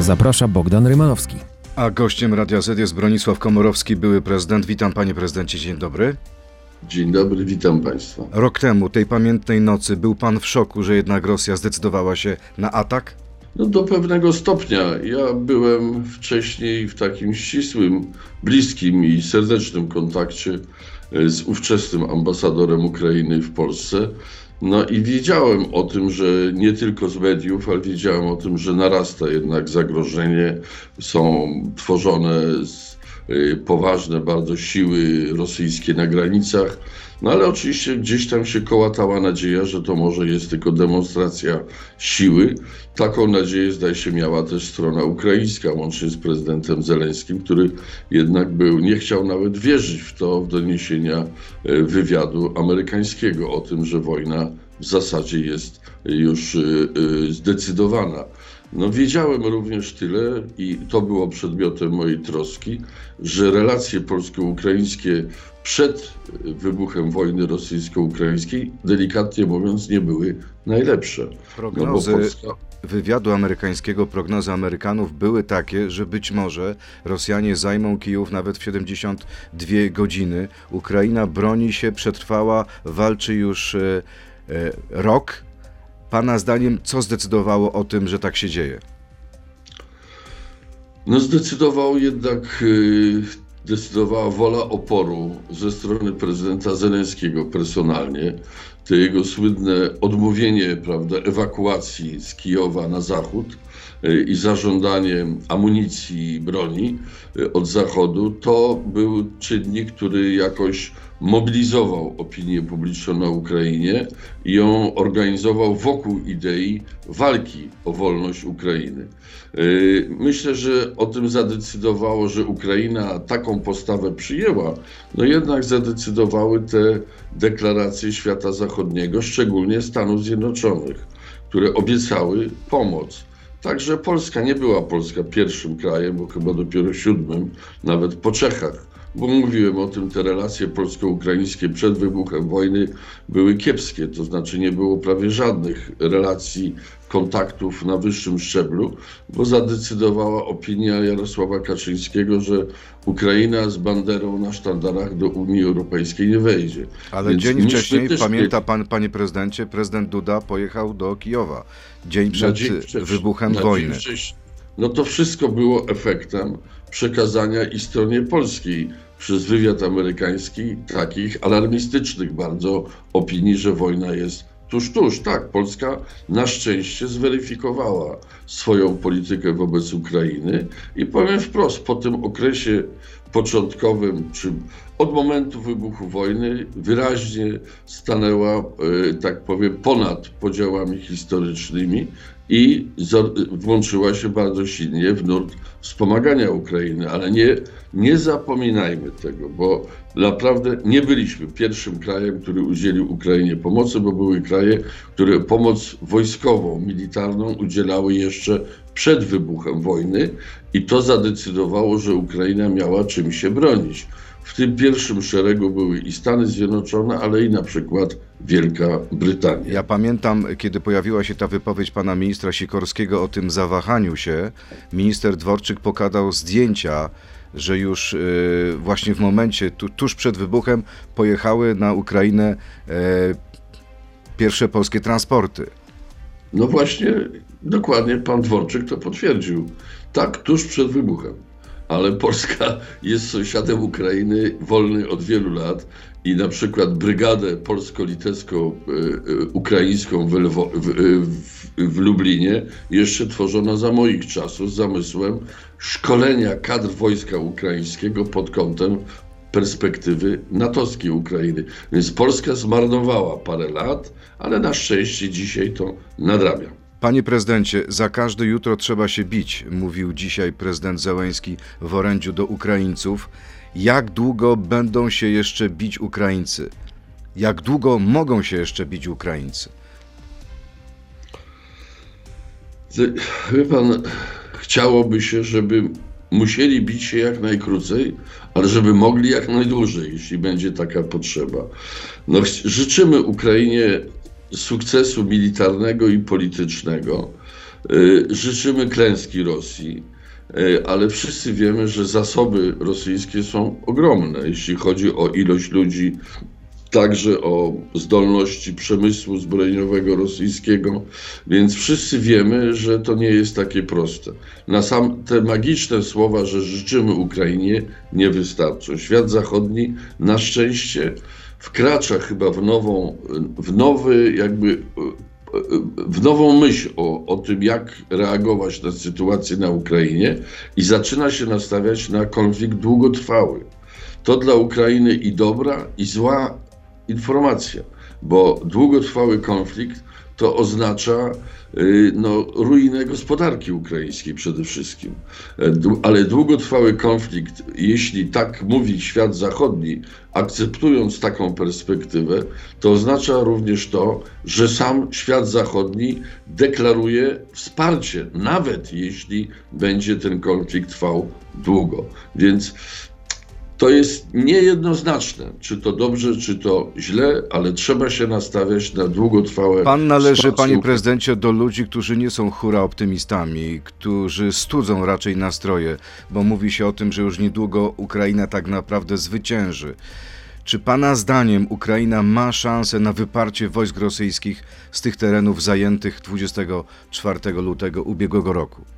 Zaprasza Bogdan Rymanowski. A gościem Radia Z jest Bronisław Komorowski, były prezydent. Witam panie prezydencie, dzień dobry. Dzień dobry, witam państwa. Rok temu, tej pamiętnej nocy, był pan w szoku, że jednak Rosja zdecydowała się na atak? No do pewnego stopnia. Ja byłem wcześniej w takim ścisłym, bliskim i serdecznym kontakcie e, z ówczesnym ambasadorem Ukrainy w Polsce. No i wiedziałem o tym, że nie tylko z mediów, ale wiedziałem o tym, że narasta jednak zagrożenie. Są tworzone y, poważne bardzo siły rosyjskie na granicach. No ale oczywiście gdzieś tam się kołatała nadzieja, że to może jest tylko demonstracja siły. Taką nadzieję zdaje się miała też strona ukraińska, łącznie z prezydentem Zeleńskim, który jednak był, nie chciał nawet wierzyć w to, w doniesienia e, wywiadu amerykańskiego o tym, że wojna w zasadzie jest już e, e, zdecydowana. No wiedziałem również tyle i to było przedmiotem mojej troski, że relacje polsko-ukraińskie przed wybuchem wojny rosyjsko-ukraińskiej, delikatnie mówiąc, nie były najlepsze. Prognozy no Polska... wywiadu amerykańskiego, prognozy Amerykanów były takie, że być może Rosjanie zajmą Kijów nawet w 72 godziny. Ukraina broni się, przetrwała, walczy już e, rok. Pana zdaniem, co zdecydowało o tym, że tak się dzieje? No zdecydował jednak y, decydowała wola oporu ze strony prezydenta Zelenskiego personalnie. To jego słynne odmówienie prawda, ewakuacji z Kijowa na zachód y, i zażądanie amunicji i broni y, od zachodu, to był czynnik, który jakoś mobilizował opinię publiczną na Ukrainie i ją organizował wokół idei walki o wolność Ukrainy. Yy, myślę, że o tym zadecydowało, że Ukraina taką postawę przyjęła, no jednak zadecydowały te deklaracje świata zachodniego, szczególnie Stanów Zjednoczonych, które obiecały pomoc. Także Polska nie była Polska pierwszym krajem, bo chyba dopiero siódmym, nawet po Czechach bo mówiłem o tym, te relacje polsko-ukraińskie przed wybuchem wojny były kiepskie, to znaczy nie było prawie żadnych relacji, kontaktów na wyższym szczeblu, bo zadecydowała opinia Jarosława Kaczyńskiego, że Ukraina z banderą na sztandarach do Unii Europejskiej nie wejdzie. Ale Więc dzień wcześniej, pamięta pan, panie prezydencie, prezydent Duda pojechał do Kijowa. Dzień przed dzień wybuchem wojny. No to wszystko było efektem przekazania i stronie polskiej przez wywiad amerykański takich alarmistycznych bardzo opinii, że wojna jest tuż, tuż. Tak, Polska na szczęście zweryfikowała swoją politykę wobec Ukrainy i powiem wprost, po tym okresie początkowym, czy od momentu wybuchu wojny wyraźnie stanęła, e, tak powiem, ponad podziałami historycznymi i włączyła się bardzo silnie w nurt wspomagania Ukrainy, ale nie, nie zapominajmy tego, bo naprawdę nie byliśmy pierwszym krajem, który udzielił Ukrainie pomocy, bo były kraje, które pomoc wojskową, militarną udzielały jeszcze przed wybuchem wojny i to zadecydowało, że Ukraina miała czym się bronić. W tym pierwszym szeregu były i Stany Zjednoczone, ale i na przykład Wielka Brytania. Ja pamiętam, kiedy pojawiła się ta wypowiedź pana ministra Sikorskiego o tym zawahaniu się, minister Dworczyk pokazał zdjęcia, że już y, właśnie w momencie, tu, tuż przed wybuchem, pojechały na Ukrainę y, pierwsze polskie transporty. No właśnie, dokładnie pan Dworczyk to potwierdził. Tak, tuż przed wybuchem ale Polska jest sąsiadem Ukrainy wolny od wielu lat i na przykład brygadę polsko-litewsko-ukraińską w, w, w, Lublinie jeszcze tworzono za moich czasów z zamysłem szkolenia kadr wojska ukraińskiego pod kątem perspektywy natowskiej Ukrainy. Więc Polska zmarnowała parę lat, ale na szczęście dzisiaj to nadrabia. Panie prezydencie, za każde jutro trzeba się bić, mówił dzisiaj prezydent Zełęński w orędziu do Ukraińców. Jak długo będą się jeszcze bić Ukraińcy? Jak długo mogą się jeszcze bić Ukraińcy? Wie pan, chciałoby się, żeby musieli bić się jak najkrócej, ale żeby mogli jak najdłużej, jeśli będzie taka potrzeba. No, życzymy Ukrainie sukcesu militarnego i politycznego. Y, Życzymy klęski Rosji, ale wszyscy wiemy, że zasoby rosyjskie są ogromne, jeśli chodzi o ilość ludzi, także o zdolności przemysłu zbrojeniowego rosyjskiego, więc wszyscy wiemy, że to nie jest takie proste. Na sam te magiczne słowa, że życzymy Ukrainie, nie wystarczą. Świat zachodni na szczęście wkracza chyba w nową, w nowy jakby w nową myśl o, o tym, jak reagować na sytuację na Ukrainie i zaczyna się nastawiać na konflikt długotrwały. To dla Ukrainy i dobra, i zła informacja, bo długotrwały konflikt to oznacza y, no, ruinę gospodarki ukraińskiej przede wszystkim. E, Ale długotrwały konflikt, jeśli tak mówi świat zachodni, akceptując taką perspektywę, to oznacza również to, że sam świat zachodni deklaruje wsparcie, nawet jeśli będzie ten konflikt trwał długo. Więc to jest niejednoznaczne, czy to dobrze, czy to źle, ale trzeba się nastawiać na długotrwałe. Pan należy, wsparcie panie prezydencie, do ludzi, którzy nie są hura optymistami, którzy studzą raczej nastroje, bo mówi się o tym, że już niedługo Ukraina tak naprawdę zwycięży. Czy pana zdaniem Ukraina ma szansę na wyparcie wojsk rosyjskich z tych terenów zajętych 24 lutego ubiegłego roku?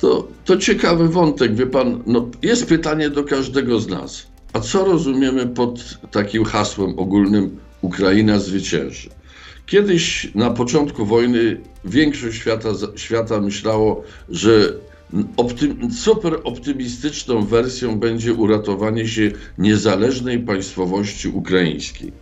To, to ciekawy wątek, wie pan. No, jest pytanie do każdego z nas. A co rozumiemy pod takim hasłem ogólnym Ukraina zwycięży? Kiedyś na początku wojny większość świata, świata myślało, że optym, super optymistyczną wersją będzie uratowanie się niezależnej państwowości ukraińskiej.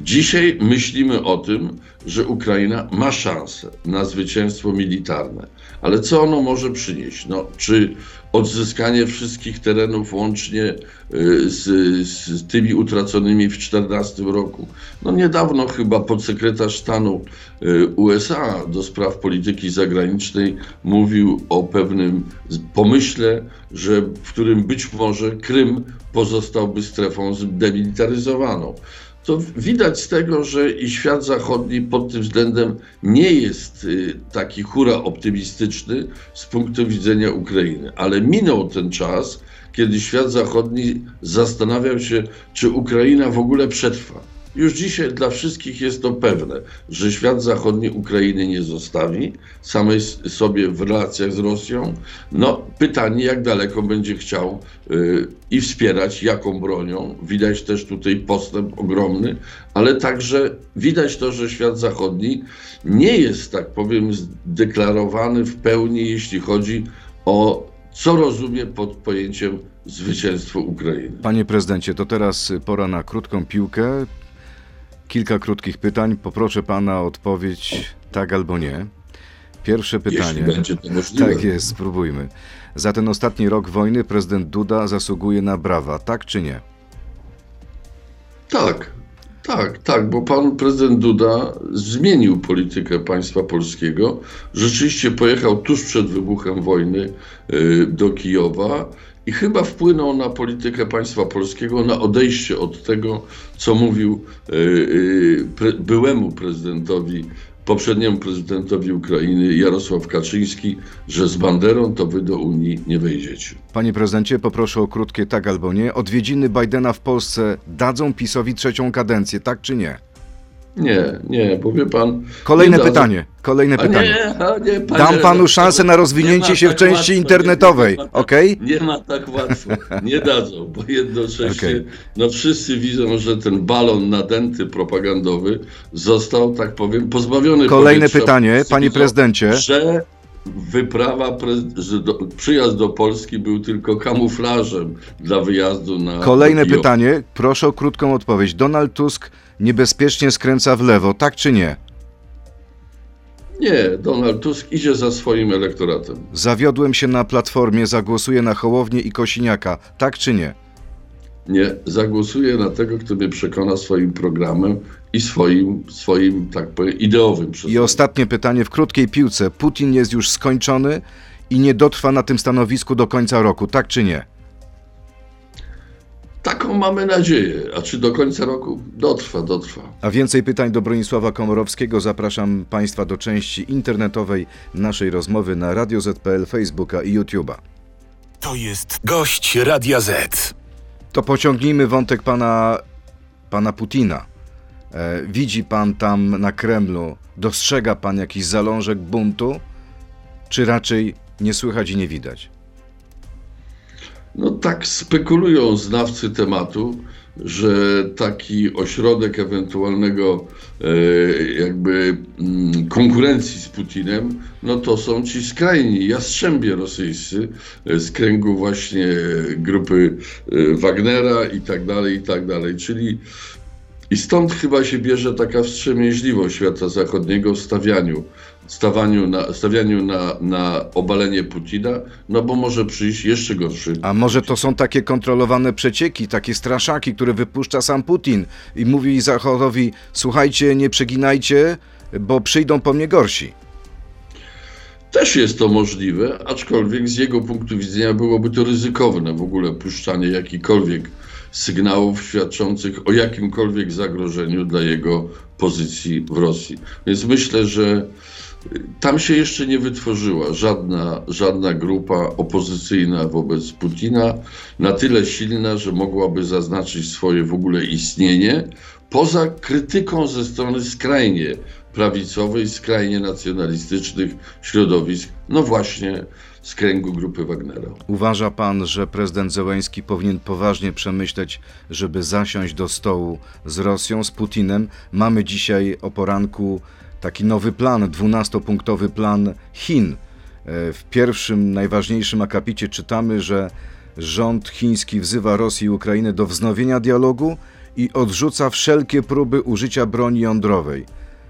Dzisiaj myślimy o tym, że Ukraina ma szansę na zwycięstwo militarne, ale co ono może przynieść? No, czy odzyskanie wszystkich terenów łącznie y, z, z tymi utraconymi w 2014 roku? No niedawno chyba podsekretarz stanu y, USA do spraw polityki zagranicznej mówił o pewnym pomyśle, że w którym być może Krym pozostałby strefą zdemilitaryzowaną to widać z tego, że i świat zachodni pod tym względem nie jest y, taki hura optymistyczny z punktu widzenia Ukrainy. Ale minął ten czas, kiedy świat zachodni zastanawiał się, czy Ukraina w ogóle przetrwa. Już dzisiaj dla wszystkich jest to pewne, że świat zachodni Ukrainy nie zostawi samej sobie w relacjach z Rosją. No, pytanie, jak daleko będzie chciał y, i wspierać, jaką bronią. Widać też tutaj postęp ogromny, ale także widać to, że świat zachodni nie jest, tak powiem, zdeklarowany w pełni, jeśli chodzi o co rozumie pod pojęciem zwycięstwo Ukrainy. Panie prezydencie, to teraz pora na krótką piłkę. Kilka krótkich pytań. Poproszę pana o odpowiedź tak albo nie. Pierwsze pytanie. Jeśli będzie to możliwe. Tak jest, spróbujmy. Za ten ostatni rok wojny prezydent Duda zasługuje na brawa, tak czy nie? Tak, tak, tak, bo pan prezydent Duda zmienił politykę państwa polskiego. Rzeczywiście pojechał tuż przed wybuchem wojny y, do Kijowa i chyba wpłynął na politykę państwa polskiego, na odejście od tego, co mówił y, y, pre, byłemu prezydentowi, poprzedniemu prezydentowi Ukrainy Jarosław Kaczyński, że z banderą to wy do Unii nie wejdziecie. Panie prezydencie, poproszę o krótkie tak albo nie. Odwiedziny Bidena w Polsce dadzą PiSowi trzecią kadencję, tak czy nie? Nie, nie, bo wie pan. Kolejne nie pytanie. Kolejne A pytanie. nie, a nie, panie Dam panu szansę na rozwinięcie się w tak części łatwo, internetowej, nie tak- okej? Nie ma tak łatwo, nie dadzą, bo jednocześnie Okej. no wszyscy widzą, że ten balon nadęty propagandowy został, tak powiem, pozbawiony Kolejne pytanie, panie prezydencie. Że wyprawa, przyjazd do Polski był tylko kamuflażem dla wyjazdu na Kolejne pytanie. Proszę o krótką odpowiedź. Donald Tusk niebezpiecznie skręca w lewo, tak czy nie? Nie, Donald Tusk idzie za swoim elektoratem. Zawiodłem się na platformie, zagłosuję na Hołownię i Kosiniaka, tak czy nie? Nie, zagłosuję na tego, kto mnie przekona swoim programem i swoim, swoim tak powiem, ideowym I ostatnie pytanie w krótkiej piłce. Putin jest już skończony i nie dotrwa na tym stanowisku do końca roku, tak czy nie? Taką mamy nadzieję. A czy do końca roku? Dotrwa, dotrwa. A więcej pytań do Bronisława Komorowskiego zapraszam Państwa do części internetowej naszej rozmowy na Radio ZPL, Facebooka i YouTube'a. To jest gość Radia Z. To pociągnijmy wątek pana, pana Putina. E, widzi pan tam na Kremlu, dostrzega pan jakiś zalążek buntu, czy raczej nie słychać i nie widać? No tak spekulują znawcy tematu, że taki ośrodek ewentualnego e, jakby mm, konkurencji z Putinem, no to są ci skrajni jastrzębie rosyjscy e, z kręgu właśnie grupy e, Wagnera i tak dalej, i tak dalej. Czyli i stąd chyba się bierze taka wstrzemięźliwość świata zachodniego w stawianiu, stawianiu, na, stawianiu na, na obalenie Putina, no bo może przyjść jeszcze gorszy. A może to są takie kontrolowane przecieki, takie straszaki, które wypuszcza sam Putin i mówi Zachodowi: słuchajcie, nie przeginajcie, bo przyjdą po mnie gorsi. Też jest to możliwe, aczkolwiek z jego punktu widzenia byłoby to ryzykowne w ogóle puszczanie jakichkolwiek sygnałów świadczących o jakimkolwiek zagrożeniu dla jego pozycji w Rosji. Więc myślę, że tam się jeszcze nie wytworzyła żadna, żadna grupa opozycyjna wobec Putina na tyle silna, że mogłaby zaznaczyć swoje w ogóle istnienie, poza krytyką ze strony skrajnie prawicowej, skrajnie nacjonalistycznych środowisk, no właśnie z kręgu grupy Wagnera. Uważa pan, że prezydent Zełęński powinien poważnie przemyśleć, żeby zasiąść do stołu z Rosją, z Putinem? Mamy dzisiaj o poranku taki nowy plan, dwunastopunktowy plan Chin. E, w pierwszym, najważniejszym akapicie czytamy, że rząd chiński wzywa Rosję i Ukrainę do wznowienia dialogu i odrzuca wszelkie próby użycia broni jądrowej.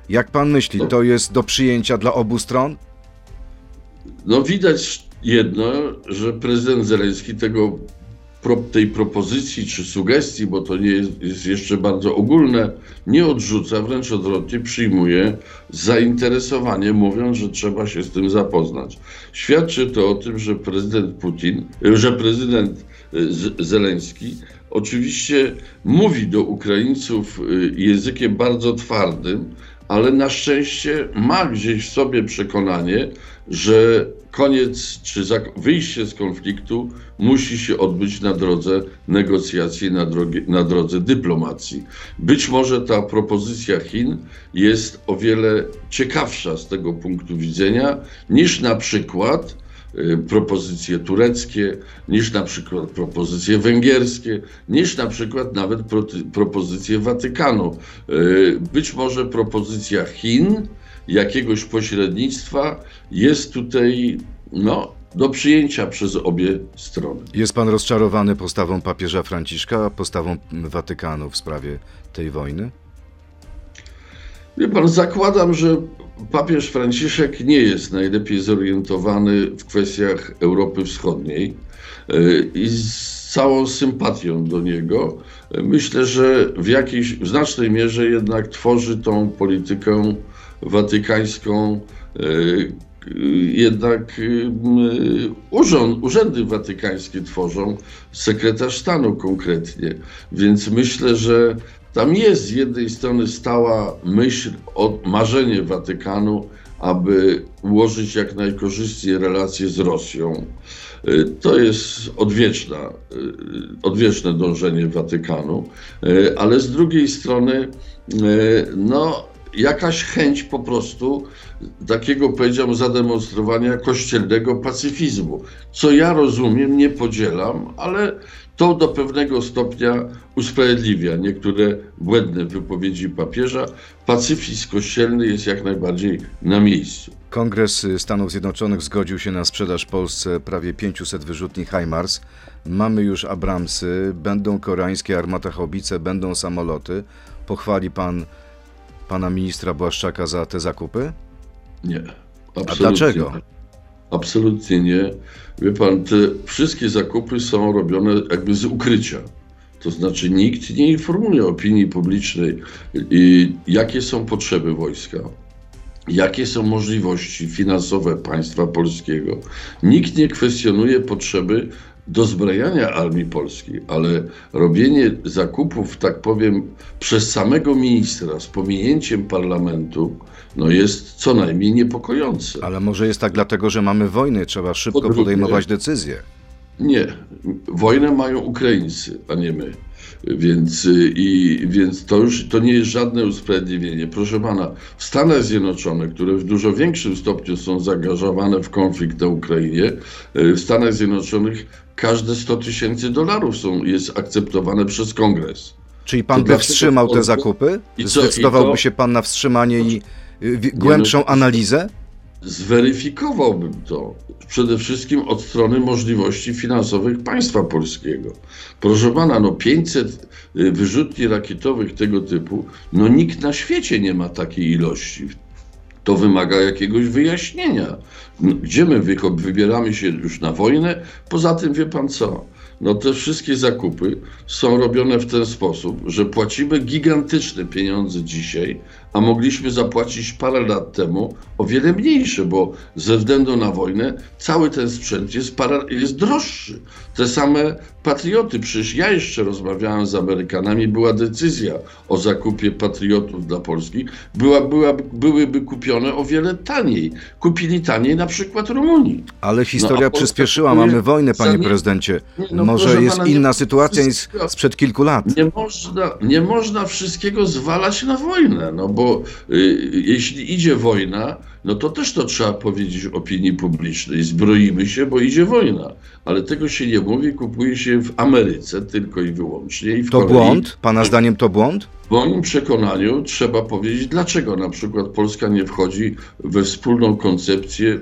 Jak pan myśli, to jest do przyjęcia dla obu stron? No widać jedno, że prezydent Zeleński tego, tej propozycji czy sugestii, bo to nie jest, jest jeszcze bardzo ogólne, nie odrzuca, wręcz odwrotnie przyjmuje zainteresowanie, mówiąc, że trzeba się z tym zapoznać. Świadczy to o tym, że prezydent Putin, że prezydent e, Zeleński oczywiście mówi do Ukraińców e, językiem bardzo twardym, ale na szczęście ma gdzieś w sobie przekonanie, że koniec czy wyjście z konfliktu musi się odbyć na drodze negocjacji, na, drogie, na drodze dyplomacji. Być może ta propozycja Chin jest o wiele ciekawsza z tego punktu widzenia niż na przykład propozycje tureckie, niż na przykład propozycje węgierskie, niż na przykład nawet pro, propozycje Watykanu. Y, być może propozycja Chin, jakiegoś pośrednictwa jest tutaj no, do przyjęcia przez obie strony. Jest pan rozczarowany postawą papieża Franciszka, postawą Watykanu w sprawie tej wojny? Wie pan, zakładam, że papież Franciszek nie jest najlepiej zorientowany w kwestiach Europy Wschodniej e, i z całą sympatią do niego myślę, że w jakiejś w znacznej mierze jednak tworzy tą politykę watykańską e, jednak urząd, urzędy watykańskie tworzą, sekretarz stanu konkretnie. Więc myślę, że tam jest z jednej strony stała myśl, marzenie Watykanu, aby ułożyć jak najkorzystniej relacje z Rosją. Y, to jest odwieczna, y, odwieczne dążenie Watykanu, y, ale z drugiej strony, no, jakaś chęć po prostu takiego, powiedziałbym, zademonstrowania kościelnego pacyfizmu, co ja rozumiem, nie podzielam, ale to do pewnego stopnia usprawiedliwia niektóre błędne wypowiedzi papieża. Pacyfizm kościelny jest jak najbardziej na miejscu. Kongres Stanów Zjednoczonych zgodził się na sprzedaż Polsce prawie 500 wyrzutni HIMARS. Mamy już Abramsy, będą koreańskie armata haubice, będą samoloty. Pochwali pan pana ministra Błaszczaka za te zakupy? Nie. A dlaczego? Nie. Absolutnie nie. Wie pan, te wszystkie zakupy są robione jakby z ukrycia. To znaczy nikt nie informuje opinii publicznej, jakie są potrzeby wojska. jakie są możliwości finansowe państwa polskiego. Nikt nie kwestionuje potrzeby dozbrajania armii polskiej, ale robienie zakupów, tak powiem, przez samego ministra z pominięciem parlamentu, no jest co najmniej niepokojące. Ale może jest tak dlatego, że mamy wojnę, trzeba szybko podejmować decyzje. Nie, wojnę mają Ukraińcy, a nie my. Więc, y, i, więc to już to nie jest żadne usprawiedliwienie. Proszę pana, w Stanach Zjednoczonych, które w dużo większym stopniu są zaangażowane w konflikt na Ukrainie, y, w Stanach Zjednoczonych każde 100 tysięcy dolarów są, jest akceptowane przez kongres. Czyli pan by wstrzymał te zakupy? I co, i Zdecydowałby to- się pan na wstrzymanie i y, wi- głębszą analizę? Zweryfikowałbym to przede wszystkim od strony możliwości finansowych państwa polskiego. Proszę pana, no 500 y, wyrzutni rakietowych tego typu, no nikt na świecie nie ma takiej ilości. To wymaga jakiegoś wyjaśnienia. No, Gdzie my wy- wybieramy się już na wojnę? Poza tym wie pan co? No te wszystkie zakupy są robione w ten sposób, że płacimy gigantyczne pieniądze dzisiaj, a mogliśmy zapłacić parę lat temu o wiele mniejsze, bo ze względu na wojnę cały ten sprzęt jest, parę, jest droższy. Te same patrioty, przecież ja jeszcze rozmawiałem z Amerykanami, była decyzja o zakupie patriotów dla Polski, była, była, byłyby kupione o wiele taniej. Kupili taniej na przykład Rumunii. Ale historia No, a Polska przyspieszyła, mamy wojnę, panie nie- prezydencie. Nie, no Może jest pana, nie- inna sytuacja niż sprzed kilku lat. Nie można, nie można wszystkiego zwalać na wojnę, no bo y, jeśli idzie wojna, no to też to trzeba powiedzieć opinii publicznej. Zbroimy się, bo idzie wojna. Ale tego się nie mówi, kupuje się w Ameryce tylko i wyłącznie. I w To Korei. błąd? Pana zdaniem to błąd? W moim przekonaniu trzeba powiedzieć, dlaczego na przykład Polska nie wchodzi we wspólną koncepcję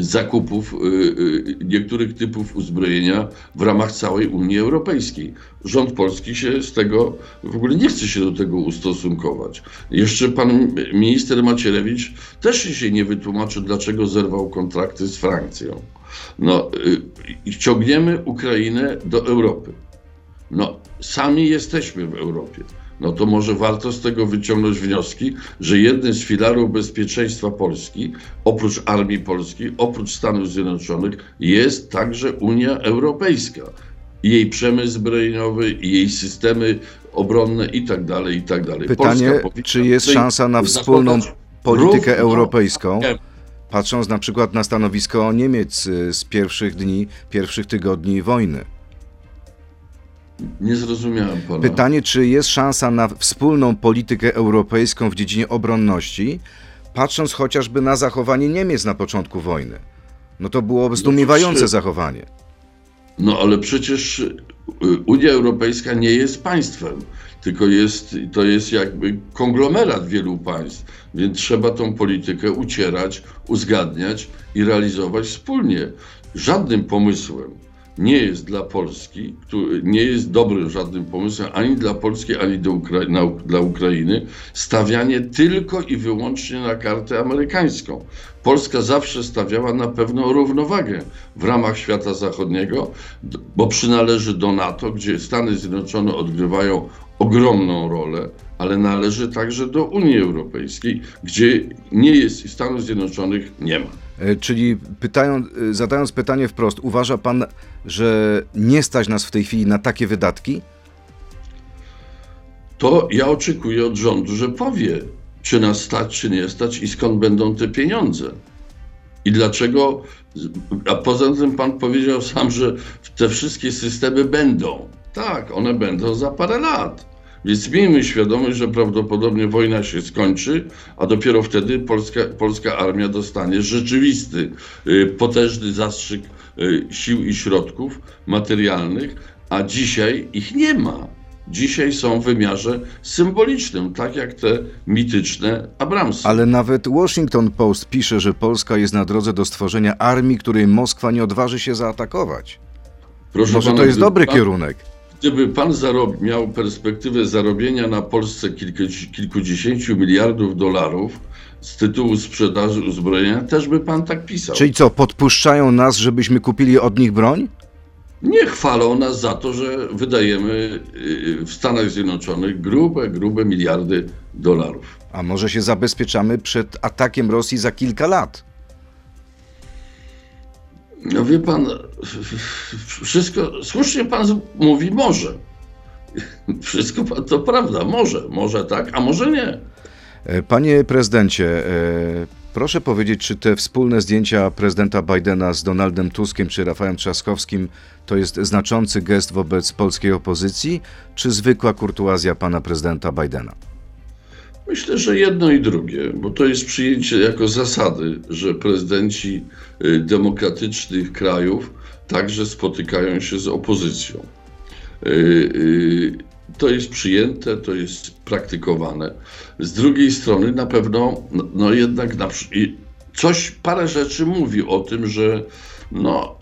zakupów y, y, niektórych typów uzbrojenia w ramach całej Unii Europejskiej. Rząd polski się z tego w ogóle nie chce się do tego ustosunkować. Jeszcze pan minister Macierewicz też się nie wytłumaczył, dlaczego zerwał kontrakty z Francją. No, y, ciągniemy Ukrainę do Europy. No, sami jesteśmy w Europie. No to może warto z tego wyciągnąć wnioski, że jednym z filarów bezpieczeństwa Polski, oprócz armii polskiej, oprócz Stanów Zjednoczonych, jest także Unia Europejska. Jej przemysł zbrojeniowy, jej systemy obronne i tak dalej, i tak dalej. Pytanie, czy jest szansa na wspólną politykę europejską? Patrząc na przykład na stanowisko Niemiec y, z pierwszych dni, pierwszych tygodni wojny. Nie zrozumiałem pana. Pytanie, czy jest szansa na wspólną politykę europejską w dziedzinie obronności, patrząc chociażby na zachowanie Niemiec na początku wojny. No to było zdumiewające czy- zachowanie. No ale przecież y, Unia Europejska nie jest państwem, tylko jest, to jest jakby konglomerat wielu państw, więc trzeba tą politykę ucierać, uzgadniać i realizować wspólnie. Żadnym pomysłem nie jest dla Polski, któ- nie jest dobrym żadnym pomysłem ani dla Polski, ani Ukra- na, dla Ukrainy stawianie tylko i wyłącznie na kartę amerykańską. Polska zawsze stawiała na pewną równowagę w ramach świata zachodniego, bo przynależy do NATO, gdzie Stany Zjednoczone odgrywają ogromną rolę, ale należy także do Unii Europejskiej, gdzie nie jest i Stanów Zjednoczonych nie ma. E, Czyli pytają, e, zadając pytanie wprost, uważa pan, że nie stać nas w tej chwili na takie wydatki? to ja oczekuję od rządu, że powie, czy nas stać, czy nie stać i skąd będą te pieniądze. I dlaczego, a poza tym pan powiedział sam, że te wszystkie systemy będą. Tak, one będą za parę lat. Więc miejmy świadomość, że prawdopodobnie wojna się skończy, a dopiero wtedy polska, polska armia dostanie rzeczywisty, y, potężny zastrzyk y, sił i środków materialnych, a dzisiaj ich nie ma. Dzisiaj są w wymiarze symbolicznym, tak jak te mityczne Abramsy. Ale nawet Washington Post pisze, że Polska jest na drodze do stworzenia armii, której Moskwa nie odważy się zaatakować. Proszę Może pana, to jest dobry pan, kierunek. Gdyby pan zarob, miał perspektywę zarobienia na Polsce kilku, kilkudziesięciu miliardów dolarów z tytułu sprzedaży uzbrojenia, też by pan tak pisał. Czyli co, podpuszczają nas, żebyśmy kupili od nich broń? nie chwalą nas za to, że wydajemy y, w Stanach Zjednoczonych grube, grube miliardy dolarów. A może się zabezpieczamy przed atakiem Rosji za kilka lat? No wie pan, wszystko, słusznie pan mówi może. Wszystko to prawda, może, może tak, a może nie. E, Panie prezydencie, e, proszę powiedzieć, czy te wspólne zdjęcia prezydenta Bidena z Donaldem Tuskiem czy Rafałem Trzaskowskim to jest znaczący gest wobec polskiej opozycji, czy zwykła kurtuazja pana prezydenta Bidena? Myślę, że jedno i drugie, bo to jest przyjęcie jako zasady, że prezydenci y, demokratycznych krajów także spotykają się z opozycją. Y, y, To jest przyjęte, to jest praktykowane. Z drugiej strony na pewno, no, no jednak na, coś, parę rzeczy mówi o tym, że, no,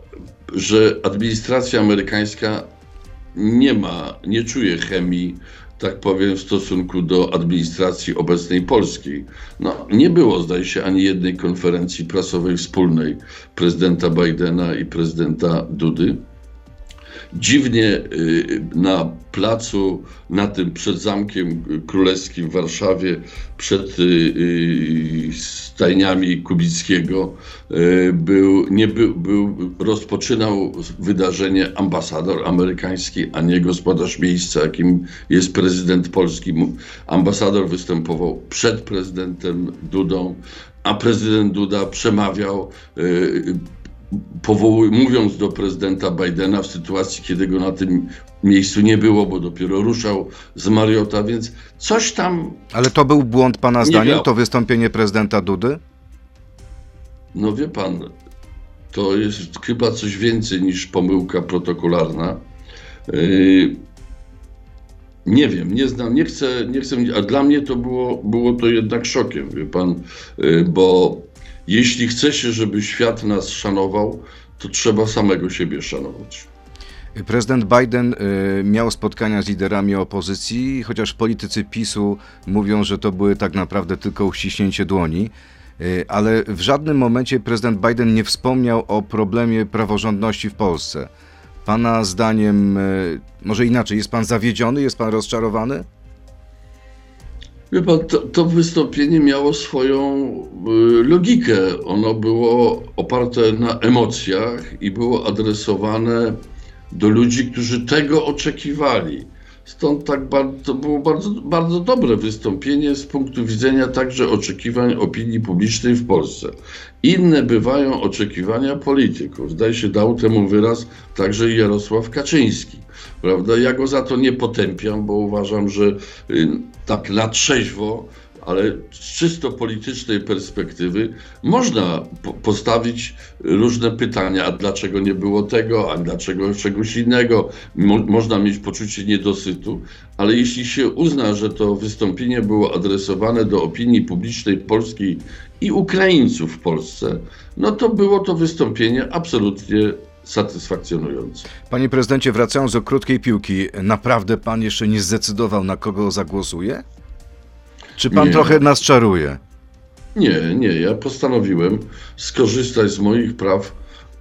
że administracja amerykańska nie ma, nie czuje chemii, tak powiem, w stosunku do administracji obecnej polskiej. No, nie było, zdaje się, ani jednej konferencji prasowej wspólnej prezydenta Bidena i prezydenta Dudy. Dziwnie y, na placu, na tym przed Zamkiem Królewskim w Warszawie, przed y, y, stajniami Kubickiego, był, nie był, był, rozpoczynał wydarzenie ambasador amerykański, a nie gospodarz miejsca, jakim jest prezydent Polski. Ambasador występował przed prezydentem Dudą, a prezydent Duda przemawiał powołuj, mówiąc do prezydenta Bidena w sytuacji, kiedy go na tym miejscu nie było, bo dopiero ruszał z Mariota, więc coś tam, Ale to był błąd pana Nie zdaniem, miał. to wystąpienie prezydenta Dudy? no wie pan, to jest chyba coś więcej niż pomyłka protokolarna. Yy, nie wiem, nie znam, nie chcę, nie chcę, a dla mnie to było, było to jednak szokiem, wie pan, yy, bo jeśli chce się, żeby świat nas szanował, to trzeba samego siebie szanować. Prezydent Biden y, miał spotkania z liderami opozycji, chociaż politycy PiSu mówią, że to były tak naprawdę tylko uściśnięcie dłoni. Y, Ale w żadnym momencie prezydent Biden nie wspomniał o problemie praworządności w Polsce. Pana zdaniem, y, może inaczej, jest pan zawiedziony, jest pan rozczarowany? Wie pan, to, to wystąpienie miało swoją y, logikę. Ono było oparte na emocjach i było adresowane do ludzi, którzy tego oczekiwali. Stąd tak bardzo, to było bardzo, bardzo dobre wystąpienie z punktu widzenia także oczekiwań opinii publicznej w Polsce. Inne bywają oczekiwania polityków. Zdaje się, dał temu wyraz także Jarosław Kaczyński. Prawda? Ja go za to nie potępiam, bo uważam, że y, tak na trzeźwo, ale z czysto politycznej perspektywy można po- postawić różne pytania, a dlaczego nie było tego, a dlaczego czegoś innego. Mo można mieć poczucie niedosytu, ale jeśli się uzna, że to wystąpienie było adresowane do opinii publicznej polskiej i Ukraińców w Polsce, no to było to wystąpienie absolutnie satysfakcjonujące. Panie prezydencie, wracając do krótkiej piłki, naprawdę pan jeszcze nie zdecydował, na kogo zagłosuje? Czy pan Nie. trochę nas czaruje? Nie, nie. Ja postanowiłem skorzystać z moich praw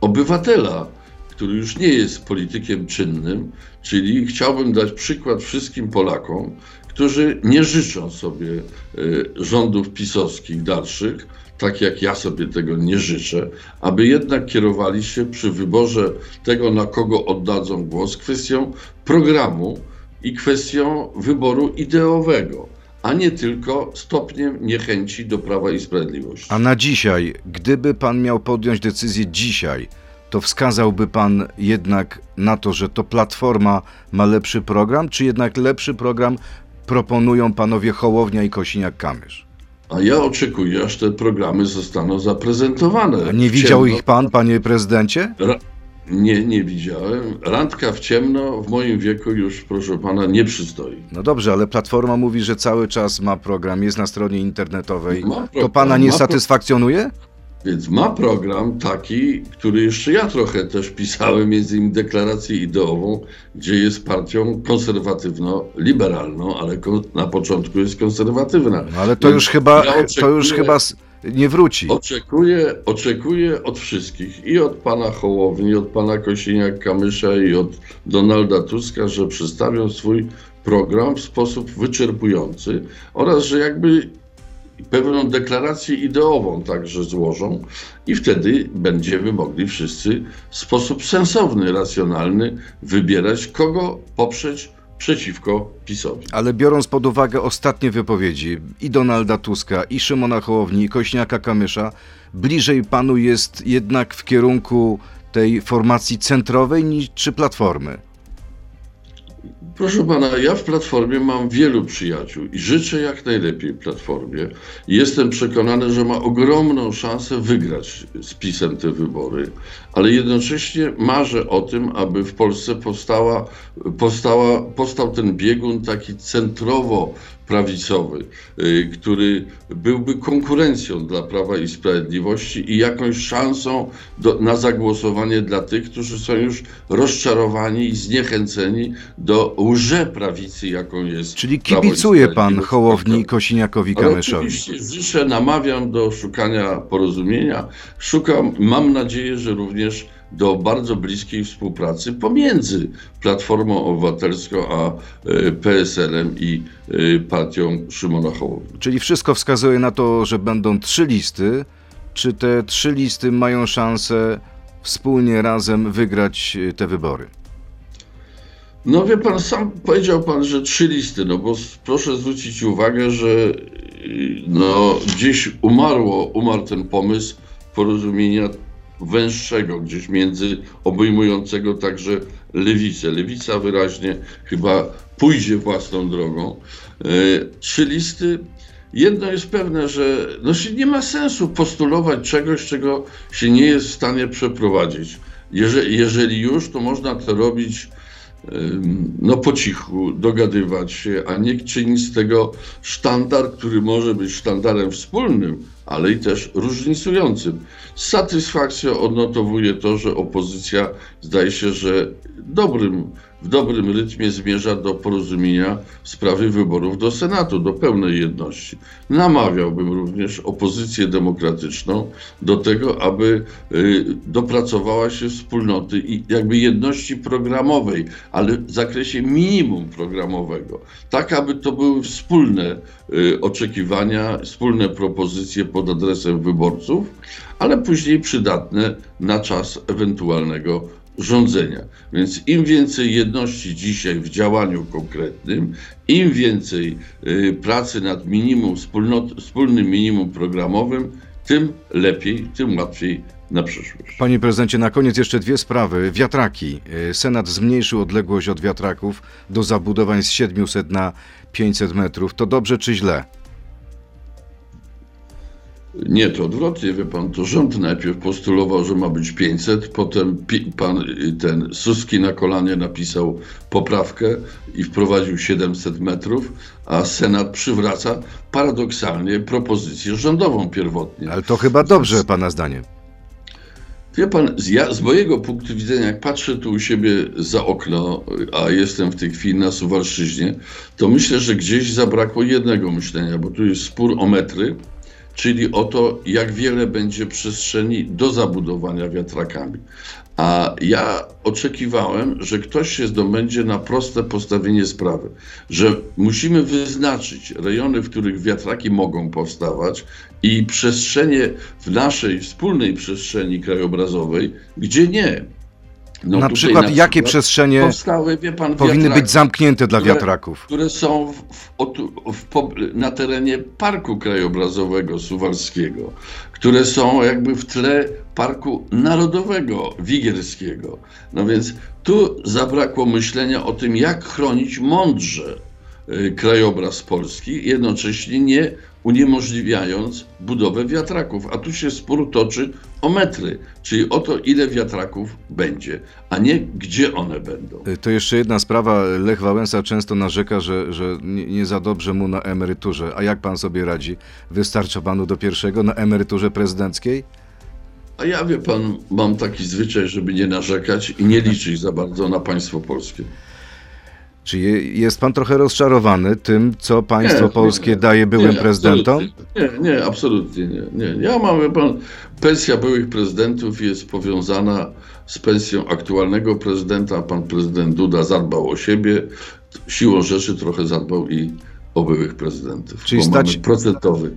obywatela, który już nie jest politykiem czynnym, czyli chciałbym dać przykład wszystkim Polakom, którzy nie życzą sobie y, rządów pisowskich dalszych, tak jak ja sobie tego nie życzę, aby jednak kierowali się przy wyborze tego, na kogo oddadzą głos, kwestią programu i kwestią wyboru ideowego, a nie tylko stopniem niechęci do Prawa i Sprawiedliwości. A na dzisiaj, gdyby pan miał podjąć decyzję dzisiaj, to wskazałby pan jednak na to, że to Platforma ma lepszy program, czy jednak lepszy program proponują panowie Hołownia i Kosiniak-Kamysz? A ja oczekuję, aż te programy zostaną zaprezentowane. A nie widział ich pan, panie prezydencie? Ra- nie, nie widziałem. Randka w ciemno w moim wieku już, proszę pana, nie przystoi. No dobrze, ale Platforma mówi, że cały czas ma program, jest na stronie internetowej. To pana nie satysfakcjonuje? Więc ma program taki, który jeszcze ja trochę też pisałem, między innymi deklarację ideową, gdzie jest partią konserwatywno-liberalną, ale na początku jest konserwatywna. No ale to Więc już chyba, ja to już oczekuję- chyba, nie wróci. Oczekuję, oczekuję od wszystkich, i od pana Hołowni, od pana Kosiniak-Kamysza, i od Donalda Tuska, że przedstawią swój program w sposób wyczerpujący oraz, że jakby pewną deklarację ideową także złożą i wtedy będziemy mogli wszyscy w sposób sensowny, racjonalny wybierać, kogo poprzeć przeciwko PiSowi. Ale biorąc pod uwagę ostatnie wypowiedzi i Donalda Tuska, i Szymona Hołowni, i Kośniaka Kamysza, bliżej panu jest jednak w kierunku tej formacji centrowej niż czy platformy? Proszę pana, ja w Platformie mam wielu przyjaciół i życzę jak najlepiej Platformie. Jestem przekonany, że ma ogromną szansę wygrać z PiSem te wybory, ale jednocześnie marzę o tym, aby w Polsce powstała, powstała, powstał ten biegun taki centrowo prawicowy, y, który byłby konkurencją dla Prawa i Sprawiedliwości i jakąś szansą do, na zagłosowanie dla tych, którzy są już rozczarowani i zniechęceni do łże-prawicy, jaką jest Czyli kibicuje pan. Hołowni i Kosiniakowi Ale Kamyszowi. oczywiście życzę, namawiam do szukania porozumienia. Szukam, mam nadzieję, że również do bardzo bliskiej współpracy pomiędzy Platformą Obywatelską a e, PSL-em i e, partią Szymona Hołowni. Czyli wszystko wskazuje na to, że będą trzy listy. Czy te trzy listy mają szansę wspólnie razem wygrać y, te wybory? No wie pan, sam powiedział pan, że trzy listy, no bo proszę zwrócić uwagę, że no, gdzieś umarło, umarł ten pomysł porozumienia węższego, gdzieś między obejmującego także lewicę. Lewica wyraźnie chyba pójdzie własną drogą. E, Trzy listy. Jedno jest pewne, że no, nie ma sensu postulować czegoś, czego się nie jest w stanie przeprowadzić. Jeżeli, jeżeli już, to można to robić no po cichu dogadywać się, a nie czynić z tego sztandar, który może być sztandarem wspólnym, ale i też różnicującym. Z satysfakcją odnotowuję to, że opozycja zdaje się, że dobrym, w dobrym rytmie zmierza do porozumienia w sprawie wyborów do Senatu, do pełnej jedności. Namawiałbym również opozycję demokratyczną do tego, aby y, dopracowała się wspólnoty i jakby jedności programowej, ale w zakresie minimum programowego, tak aby to były wspólne y, oczekiwania, wspólne propozycje pod adresem wyborców, ale później przydatne na czas ewentualnego rządzenia. Więc im więcej jedności dzisiaj w działaniu konkretnym, im więcej y, pracy nad minimum, wspólnot, wspólnym minimum programowym, tym lepiej, tym łatwiej na przyszłość. Panie prezydencie, na koniec jeszcze dwie sprawy. Wiatraki. Y, Senat zmniejszył odległość od wiatraków do zabudowań z 700 na 500 metrów. To dobrze czy źle? Nie, to odwrotnie, wie pan, to rząd najpierw postulował, że ma być 500, potem pan y, ten Suski na kolanie napisał poprawkę i wprowadził 700 metrów, a Senat przywraca paradoksalnie propozycję rządową pierwotnie. Ale to chyba dobrze, pana zdaniem. Wie pan, z, ja, z mojego punktu widzenia, jak patrzę tu u siebie za okno, a jestem w tej chwili na Suwalszczyźnie, to myślę, że gdzieś zabrakło jednego myślenia, bo tu jest spór o metry, czyli o to, jak wiele będzie przestrzeni do zabudowania wiatrakami. A ja oczekiwałem, że ktoś się zdobędzie na proste postawienie sprawy, że musimy wyznaczyć rejony, w których wiatraki mogą powstawać i przestrzenie w naszej wspólnej przestrzeni krajobrazowej, gdzie nie. No na tutaj przykład jakie przestrzenie powstały, pan, powinny wiatraki, być zamknięte dla które- wiatraków? które są w, w, w, na terenie Parku Krajobrazowego Suwalskiego, które są jakby w tle Parku Narodowego Wigierskiego. No więc tu zabrakło myślenia o tym, jak chronić mądrze krajobraz Polski, jednocześnie nie uniemożliwiając budowę wiatraków. A tu się spór toczy o metry, czyli o to, ile wiatraków będzie, a nie gdzie one będą. Y, To jeszcze jedna sprawa. Lech Wałęsa często narzeka, że, że nie, nie za dobrze mu na emeryturze. A jak pan sobie radzi? Wystarcza panu do pierwszego na emeryturze prezydenckiej? A ja wie pan, mam taki zwyczaj, żeby nie narzekać i nie liczyć za bardzo na państwo polskie. Czy je, jest pan trochę rozczarowany tym, co państwo Nie, polskie nie, daje byłym nie, prezydentom? Nie, nie, absolutnie nie, nie. Ja mam, pan, pensja byłych prezydentów jest powiązana z pensją aktualnego prezydenta. Pan prezydent Duda zadbał o siebie, siłą rzeczy trochę zadbał i o byłych prezydentów. Czyli stać- procentowy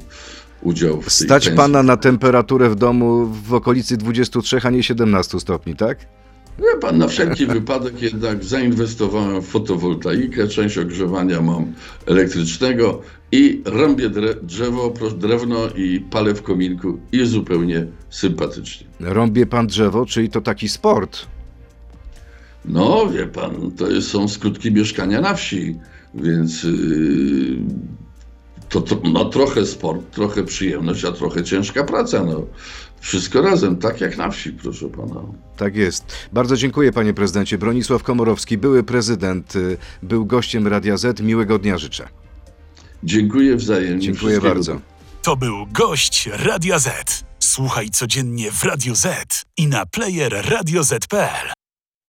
udział w tej Stać pensji. pana na temperaturę w domu w okolicy 23, a nie 17 stopni, tak? Wie pan, na wszelki wypadek jednak zainwestowałem w fotowoltaikę, część ogrzewania mam elektrycznego i rąbię drzewo, drewno i palę w kominku i jest zupełnie sympatycznie. Rąbie pan drzewo, czyli to taki sport. No, wie pan, to są skutki mieszkania na wsi, więc yy, to, to no, trochę sport, trochę przyjemność, a trochę ciężka praca. No. Wszystko razem, tak jak na wsi, proszę pana. Tak jest. Bardzo dziękuję panie prezydencie. Bronisław Komorowski, były prezydent, y, był gościem Radia Z. Miłego dnia życzę. Dziękuję wzajemnie. Dziękuję bardzo. To był gość Radia Z. Słuchaj codziennie w Radio Z i na player radioz.pl.